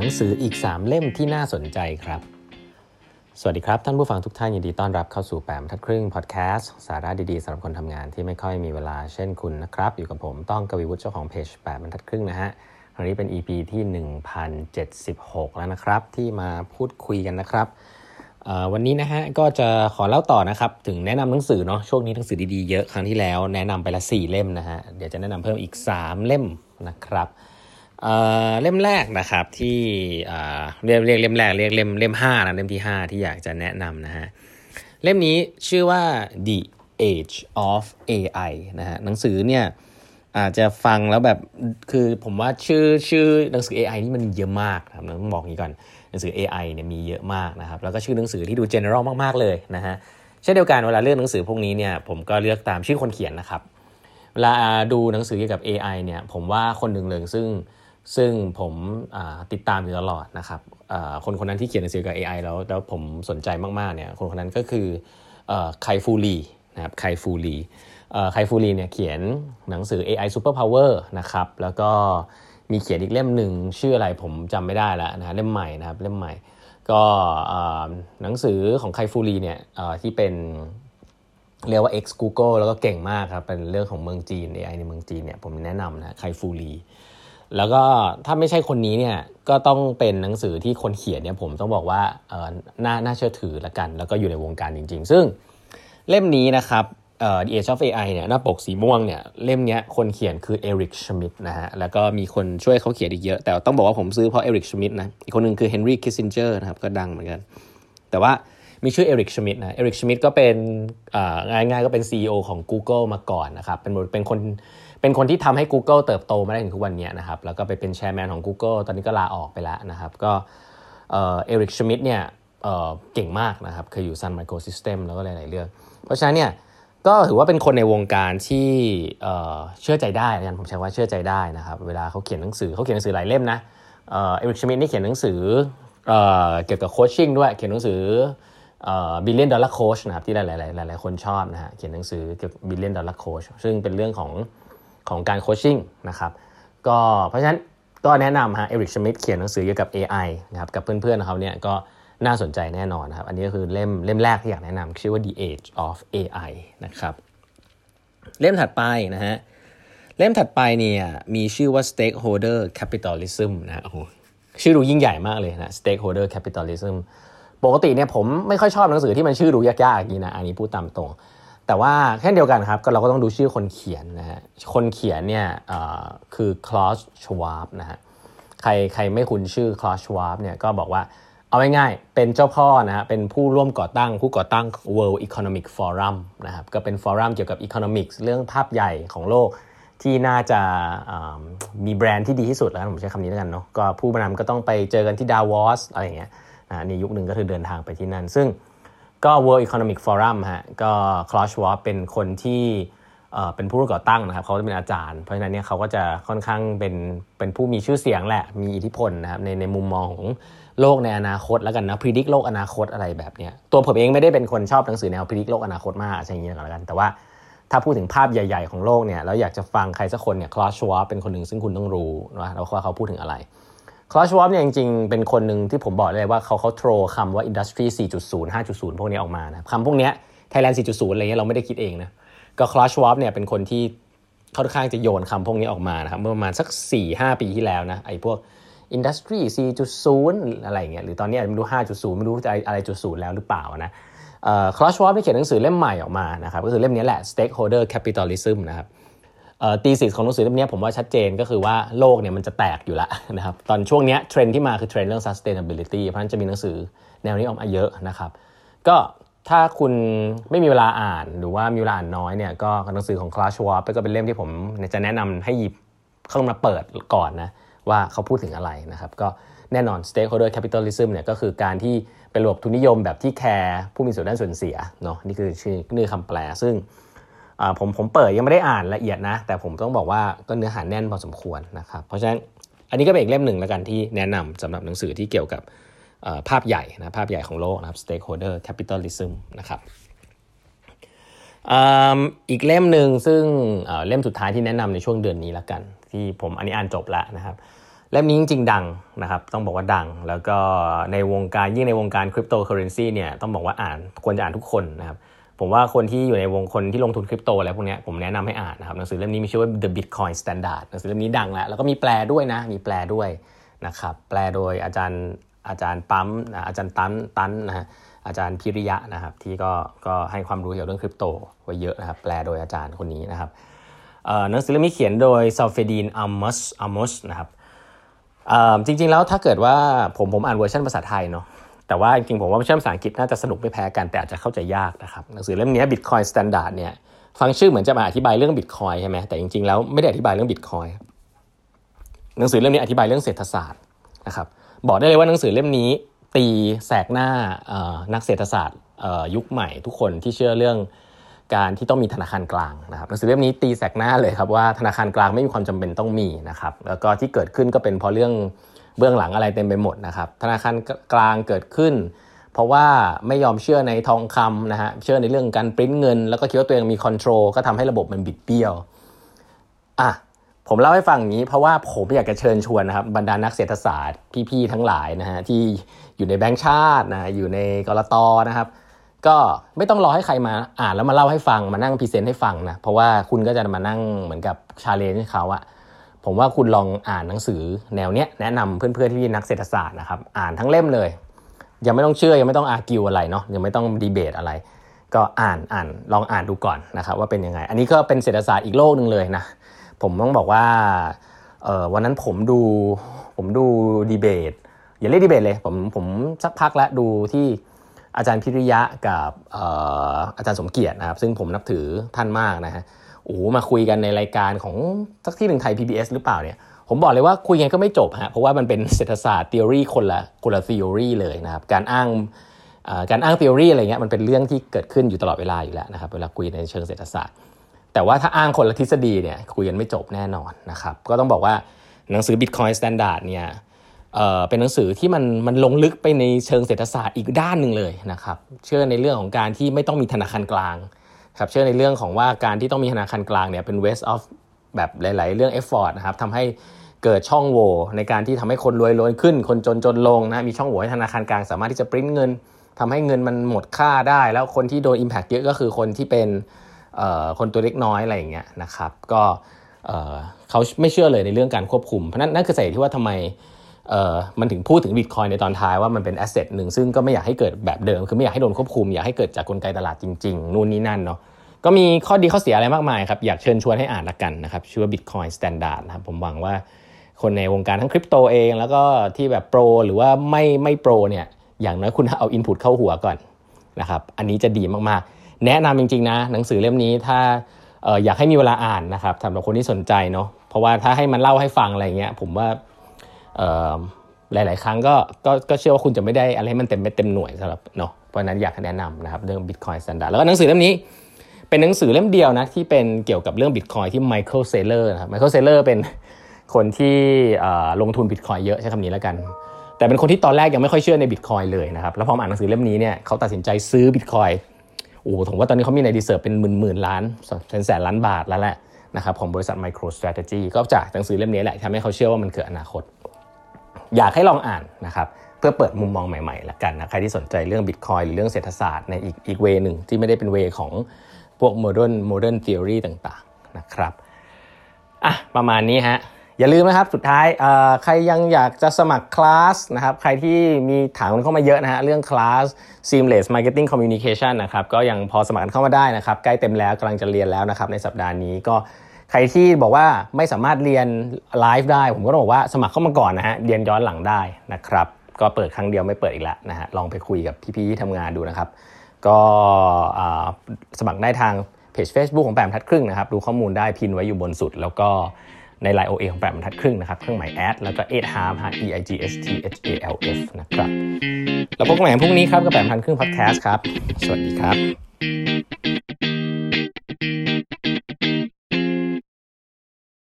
นังสืออีก 3 เล่มที่น่าสนใจครับ สวัสดีครับ ท่านผู้ฟังทุกท่านยินดีต้อนรับเข้าสู่แปมทัดครึ่งพอดแคสต์สาระดีๆสำหรับคนทำงานที่ไม่ค่อยมีเวลาเช่นคุณนะครับ อยู่กับผมต้องกวีวุฒิเจ้าของเพจแปมทัดครึ่งนะฮะวันนี้เป็น EP ที่ 1076 แล้วนะครับ ที่มาพูดคุยกันนะครับวันนี้นะฮะก็จะขอเล่าต่อนะครับ ถึงแนะนำหนังสือเนาะช่วงนี้หนังสือดีๆเยอะครั้งที่แล้ว แนะนำไปละ4เล่มนะฮะเดี๋ยวจะแนะนำเพิ่มอีก 3 เล่มนะครับ เล่มแรกนะครับที่เรียกเรียกเล่มแรกเรียกเล่มเล่มห้านะเล่มที่ 5 ที่อยากจะแนะนำนะฮะเล่มนี้ชื่อว่า The Age of AI นะฮะหนังสือเนี่ยอาจจะฟังแล้วแบบคือผมว่าชื่อชื่อหนังสือ AI นี่มันเยอะมากครับต้องบอกอย่างนี้ก่อนหนังสือ AI เนี่ยมีเยอะมากนะครับแล้วก็ชื่อหนังสือที่ดู general มากๆเลยนะฮะเช่นเดียวกันเวลาเลือกหนังสือพวกนี้เนี่ยผมก็เลือกตามชื่อคนเขียนนะครับเวลาดูหนังสือเกี่ยวกับ AI เนี่ยผมว่าคนหนึ่งเลยซึ่ง ซึ่งผมติดตามอยู่ตลอดนะครับคนคนนั้นที่เขียนหนังสือกับ AI แล้วแล้วผมสนใจมากๆเนี่ยคนคนนั้นก็คือไคฟูลีนะครับไคฟูลีไคฟูลีเนี่ยเขียนหนังสือ AI Super Power นะครับแล้วก็มีเขียนอีกเล่มหนึ่งชื่ออะไรผมจำไม่ได้แล้วนะเล่มใหม่นะครับเล่มใหม่ ก็หนังสือของไคฟูลีเนี่ยที่เป็นเรียกว่า ex Google แล้วก็เก่งมากครับเป็นเรื่องของเมืองจีน AI ในเมืองจีนเนี่ยผมแนะนำนะ Kai-Fu Lee แล้วก็ถ้าไม่ใช่คนนี้เนี่ยก็ต้องเป็นหนังสือที่คนเขียนเนี่ยผมต้องบอกว่าเออน่าน่าเชื่อถือละกัน แล้วก็อยู่ในวงการจริง ๆ ซึ่งเล่มนี้นะครับเอ่อ The Age of AI เนี่ยหน้าปกสีม่วงเนี่ยเล่มนี้คนเขียนคือ Eric Schmidt นะฮะแล้วก็มีคนช่วยเขาเขียนอีกเยอะ แต่ต้องบอกว่าผมซื้อเพราะ Eric Schmidt นะอีกคนหนึ่งคือ Henry Kissinger นะครับก็ดังเหมือนกัน แต่ว่ามีชื่อ Eric Schmidt นะ Eric Schmidt ก็เป็นง่ายๆก็เป็น CEO ของ Google มาก่อนนะครับเป็นเป็นคน เป็นคนที่ทำให้ Google เติบโตมาได้ถึงทุกวันนี้นะครับ แล้วก็ไปเป็น Chairman ของ Google ตอนนี้ก็ลาออกไปแล้วนะครับ ก็ Eric Schmidt เนี่ยเก่งมากนะครับ เคยอยู่ Sun Microsystem แล้วก็หลาย ๆ เรื่อง เพราะฉะนั้นเนี่ยก็ถือว่าเป็นคนในวงการที่เชื่อใจได้กันผมใช้ว่าเชื่อใจได้นะครับ เวลาเขาเขียนหนังสือเขาเขียนหนังสือหลายเล่มนะEric Schmidt นี่เขียนหนังสือเกี่ยวกับ coaching ด้วยเขียนหนังสือ Billion Dollar Coach นะครับที่หลายๆหลายๆคนชอบนะฮะเขียนหนังสือเกี่ยวกับ Billion Dollar Coach ซึ่งเป็นเรื่องของ ของการ coaching นะครับก็เพราะฉะนั้นก็แนะนำฮะ Eric Schmidt เขียนหนังสือเกี่ยวกับ AI นะครับกับเพื่อนๆเขาเนี่ยก็น่าสนใจแน่นอนครับ อันนี้ก็คือเล่มเล่มแรกที่อยากแนะนำชื่อว่า The Age of AI นะครับเล่มถัดไปนะฮะเล่มถัดไปเนี่ยมีชื่อว่า Stakeholder Capitalism นะโอ้ชื่อดูยิ่งใหญ่มากเลยนะ Stakeholder Capitalism ปกติเนี่ยผมไม่ค่อยชอบหนังสือที่มันชื่อดูยากๆอย่างนี้นะอันนี้พูดตามตรง แต่ว่าเช่นเดียวกันครับก็เราก็ต้องดูชื่อคนเขียนนะฮะคนเขียนเนี่ยคือ Klaus Schwab นะฮะใครใครไม่คุ้นชื่อ Klaus Schwab เนี่ยก็บอกว่าเอาง่ายๆเป็นเจ้าพ่อนะฮะเป็นผู้ร่วมก่อตั้งผู้ก่อตั้ง World Economic Forum นะครับก็เป็นฟอรัมเกี่ยวกับ Economics เรื่องภาพใหญ่ของโลกที่น่าจะมีแบรนด์ที่ดีที่สุดแล้วผมใช้คำนี้แล้วกันเนาะก็ผู้นำก็ต้องไปเจอกันที่ดาวอสอะไรอย่างเงี้ยนะในยุคหนึ่งก็คือเดินทางไปที่นั่นซึ่ง ก็ World Economic Forum ฮะก็คลอชวอเป็นคนที่เป็นผู้ก่อตั้งนะครับเขาจะเป็นอาจารย์ เพราะฉะนั้นเนี่ยเขาก็จะค่อนข้างเป็นเป็นผู้มีชื่อเสียงแหละมีอิทธิพลนะครับในในมุมมองของโลกในอนาคตแล้วกันนะพิชิตโลกอนาคตอะไรแบบเนี้ยตัวผมเองไม่ได้เป็นคนชอบหนังสือแนวพิชิตโลกอนาคตมากอะไรอย่างเงี้ยแล้วกัน แต่ว่าถ้าพูดถึงภาพใหญ่ๆของโลกเนี่ยแล้วอยากจะฟังใครสักคนเนี่ย Klaus Schwab เป็นคนหนึ่งซึ่งคุณต้องรู้นะแล้วว่าเขาพูดถึงอะไร Klaus Schwab เนี่ยจริงๆ เป็นคนหนึ่งที่ผมบอกเลยว่าเขาเขา throw คำว่า Industry 4.0 5.0 พวกนี้ออกมานะคำพวกนี้ไทยแลนด์4.0 อะไรเงี้ยเราไม่ได้คิดเองนะก็ Klaus Schwab เนี่ยเป็นคนที่ค่อนข้างจะโยนคำพวกนี้ออกมานะครับเมื่อประมาณสัก 4-5 ปีที่แล้วนะไอ้พวก Industry 4.0 อะไรเงี้ยหรือตอนนี้ไม่รู้ 5.0 ไม่รู้จะอะไรจุดศูนย์แล้วหรือเปล่านะ Klaus Schwab ได้เขียนหนังสือเล่มใหม่ออกมานะครับก็คือเล่มนี้แหละ Stakeholder Capitalism นะครับ thesis ของหนังสือเล่มนี้ผมว่าชัดเจนก็คือว่าโลกเนี่ยมันจะแตกอยู่แล้วนะครับตอนช่วงนี้เทรนที่มาคือเทรนเรื่อง sustainability เพราะฉะนั้นจะมีหนังสือแนวนี้ออกมาเยอะนะครับก็ถ้าคุณไม่มีเวลาอ่านหรือว่ามีเวลาอ่านน้อยเนี่ยก็หนังสือของ Klaus Schwab ก็เป็นเล่มที่ผมจะแนะนำให้หยิบเข้ามาเปิดก่อนนะว่าเขาพูดถึงอะไรนะครับก็แน่นอน stakeholder capitalism เนี่ยก็คือการที่เป็นระบบทุนนิยมแบบที่แคร์ผู้มีส่วนได้ส่วนเสียเนาะนี่คือชื่อนี่คำแปลซึ่ง ผมผมเปิดยังไม่ได้อ่านละเอียดนะ แต่ผมต้องบอกว่าก็เนื้อหาแน่นพอสมควรนะครับเพราะฉะนั้นอันนี้ก็เป็นอีกเล่มหนึ่งแล้วกันที่แนะนำสำหรับหนังสือที่เกี่ยวกับภาพใหญ่นะภาพใหญ่ของโลกนะครับ stakeholder capitalism นะครับอีกเล่มหนึ่งซึ่งเล่มสุดท้ายที่แนะนำในช่วงเดือนนี้แล้วกัน ที่ผมอันนี้อ่านจบแล้วนะครับเล่มนี้จริงๆ ดังนะครับต้องบอกว่าดัง แล้วก็ในวงการยิ่งในวงการคริปโตเคอเรนซีเนี่ยต้องบอกว่าอ่านควรจะอ่านทุกคนนะครับ ผมว่าคนที่อยู่ในวงคนที่ลงทุนคริปโตอะไรพวกนี้ผมแนะนำให้อ่านนะครับหนังสือเล่มนี้มีชื่อว่า The Bitcoin Standard หนังสือเล่มนี้ดังแล้ว แล้วก็มีแปลด้วยนะ มีแปลด้วยนะครับแปลโดยอาจารย์อาจารย์ปั๊มอาจารย์ตันตันนะฮะอาจารย์พิริยะนะครับที่ก็ก็ให้ความรู้เกี่ยวกับเรื่องคริปโตไว้เยอะนะครับแปลโดยอาจารย์คนนี้นะครับหนังสือเล่มนี้เขียนโดย Saifedean Ammous Ammous นะครับจริงๆแล้วถ้าเกิดว่าผมผมอ่านเวอร์ชันภาษาไทยเนาะ แต่ว่าจริงๆผมว่าเวอร์ชันภาษาอังกฤษน่าจะสนุกไม่แพ้กันแต่อาจจะเข้าใจยากนะครับหนังสือเล่มนี้ Bitcoin Standard เนี่ยฟังชื่อเหมือนจะมาอธิบายเรื่องบิตคอยน์ใช่ไหมแต่จริงๆแล้วไม่ได้อธิบายเรื่องบิตคอยน์หนังสือเล่มนี้อธิบายเรื่องเศรษฐศาสตร์นะครับบอกได้เลยว่าหนังสือเล่มนี้ตีแสกหน้านักเศรษฐศาสตร์ยุคใหม่ ทุกคนที่เชื่อเรื่องการที่ต้องมีธนาคารกลางนะครับหนังสือเล่มนี้ตีแสกหน้าเลยครับว่าธนาคารกลางไม่มีความจำเป็นต้องมีนะครับแล้วก็ที่เกิดขึ้นก็เป็นเพราะเรื่อง เบื้องหลังอะไรเต็มไปหมดนะครับธนาคารกลางเกิดขึ้น เพราะว่าไม่ยอมเชื่อในทองคำนะฮะเชื่อในเรื่องการปริ้นเงิน แล้วก็คิดว่าตัวเองมีคอนโทรลก็ทำให้ระบบมันบิดเบี้ยวอะผมเล่าให้ฟังอย่างนี้เพราะว่าผมอยากจะเชิญชวนนะครับบรรดานักเศรษฐศาสตร์พี่ๆทั้งหลายนะฮะที่อยู่ในแบงก์ชาตินะอยู่ในกลตนะครับ ก็ไม่ต้องรอให้ใครมาอ่านแล้วมาเล่าให้ฟังมานั่ง present ให้ฟังนะเพราะว่าคุณก็จะมานั่งเหมือนกับ challenge เขาอะ ผมว่าคุณลองอ่านหนังสือแนวเนี้ยแนะนำเพื่อนๆที่นักเศรษฐศาสตร์นะครับอ่านทั้งเล่มเลย ยังไม่ต้องเชื่อยังไม่ต้อง argue อะไรเนาะยังไม่ต้องดีเบตอะไร ก็อ่านอ่านลองอ่านดูก่อนนะครับว่าเป็นยังไง อันนี้ก็เป็นเศรษฐศาสตร์อีกโลกหนึ่งเลยนะผมต้องบอกว่าวันนั้นผมดูผมดูดีเบตอย่าเรียกดีเบตเลยผมผมสักพักแล้วดูที่อาจารย์พิริยะกับอาจารย์สมเกียรตินะครับ ซึ่งผมนับถือท่านมากนะฮะ อ้มาคุยกันในรายการของสักที่หนึ่งไทย PBS หรือเปล่าเนี่ยผมบอกเลยว่าคุยกันก็ไม่จบฮะเพราะว่ามันเป็นเศรษฐศาสตร์ทฤษฎีคนละคนละทฤษฎีเลยนะครับการอ้างการอ้างทฤษฎีอะไรเงี้ยมันเป็นเรื่องที่เกิดขึ้นอยู่ตลอดเวลาอยู่แล้วนะครับเวลาคุยในเชิงเศรษฐศาสตร์ แต่ว่าถ้าอ้างคนละทฤษฎีเนี่ยคุยกันไม่จบแน่นอนนะครับก็ต้องบอกว่าหนังสือ Bitcoin Standard เนี่ยเเป็นหนังสือที่มันมันลงลึกไปในเชิงเศรษฐศาสตร์อีกด้านหนึ่งเลยนะครับเชื่อในเรื่องของการที่ไม่ต้องมีธนาคารกลาง ครับเชื่อในเรื่องของว่าการที่ต้องมีธนาคารกลางเนี่ยเป็น waste of แบบหลาย ๆ เรื่อง effort นะครับทำให้เกิดช่องโหว่ในการที่ทำให้คนรวยรวยขึ้น คนจนจนลงนะมีช่องโหว่ให้ธนาคารกลางสามารถที่จะปริ้นเงินทำให้เงินมันหมดค่าได้ แล้วคนที่โดน impact เยอะก็คือคนที่เป็นคนตัวเล็กน้อยอะไรอย่างเงี้ยนะครับ ก็เขาไม่เชื่อเลยในเรื่องการควบคุม เพราะนั้นนั่นคือสาเหตุที่ว่าทำไม มันถึงพูดถึงบิตคอยในตอนท้ายว่ามันเป็นแอสเซทหนึ่งซึ่งก็ไม่อยากให้เกิดแบบเดิม คือไม่อยากให้โดนควบคุม อยากให้เกิดจากกลไกตลาดจริงๆ นู่นนี่นั่นเนาะก็มีข้อดีข้อเสียอะไรมากมายครับ อยากเชิญชวนให้อ่านละกันนะครับ ชื่อว่า Bitcoin Standard นะครับผมหวังว่าคนในวงการทั้งคริปโตเอง แล้วก็ที่แบบ pro หรือว่าไม่ไม่ pro เนี่ยอย่างน้อยคุณเอา input เข้าหัวก่อนนะครับอันนี้จะดีมากๆ แนะนำจริงๆนะ หนังสือเล่มนี้ถ้าอออยากให้มีเวลาอ่านนะครับสำหรับคนที่สนใจเนาะเพราะว่าถ้าให้มันเล่าให้ฟังอะไรเงี้ยผมว่า หลาย ๆ ครั้งก็ก็ก็เชื่อว่าคุณจะไม่ได้อะไรมันเต็มเต็มหน่วยสำหรับเนาะเพราะนั้นอยากแนะนำนะครับเรื่อง Bitcoin Standard แล้วก็หนังสือเล่มนี้ เป็นหนังสือเล่มเดียวนะที่เป็นเกี่ยวกับเรื่องบิตคอยน์ที่ Michael Saylor นะครับ Michael Saylor เป็นคนที่ลงทุนบิตคอยน์เยอะใช้คำนี้แล้วกัน แต่เป็นคนที่ตอนแรกยังไม่ค่อยเชื่อในบิตคอยน์เลยนะครับแล้วพออ่านหนังสือเล่มนี้เนี่ยเขาตัดสินใจซื้อบิตคอยน์โอ้ผมว่าตอนนี้เขามีใน reserve เป็นหมื่นหมื่นล้านเป็นแสนล้านบาทแล้วแหละนะครับของบริษัท MicroStrategy ก็จากหนังสือเล่มนี้แหละทำให้เขาเชื่อว่ามันเกิดอนาคต อยากให้ลองอ่านนะครับเพื่อเปิดมุมมองใหม่ๆละกันนะใครที่สนใจเรื่องบิตคอยน์หรือเรื่องเศรษฐศาสตร์ในอีกอีก way นึงที่ไม่ได้เป็น way ของพวก modern modern ทฤษฎีต่างๆนะครับอะประมาณนี้ฮะอย่าลืมนะครับสุดท้ายใครยังอยากจะสมัครคลาสนะครับใครที่มีถามเข้ามาเยอะนะฮะเรื่องคลาส seamless marketing communication นะครับก็ยังพอสมัครเข้ามาได้นะครับใกล้เต็มแล้วกำลังจะเรียนแล้วนะครับในสัปดาห์นี้ก็ ใครที่บอกว่าไม่สามารถเรียนไลฟ์ได้ ผมก็ต้องบอกว่าสมัครเข้ามาก่อนนะฮะเรียนย้อนหลังได้นะครับ ก็เปิดครั้งเดียวไม่เปิดอีกแล้วนะฮะลองไปคุยกับพี่ๆที่ทำงานดูนะครับ ก็สมัครได้ทางเพจ Facebook ของแปมทัดครึ่งนะครับดูข้อมูลได้พินไว้อยู่บนสุด แล้วก็ในไลน์ OA ของแปมทัดครึ่งนะครับ เครื่องหมายแอดแล้วก็8 h a l f e i g s t h a l f นะครับแล้วพบกันใหม่พรุ่งนี้ครับกับแปมทัดครึ่งพอดแคสต์ครับ สวัสดีครับ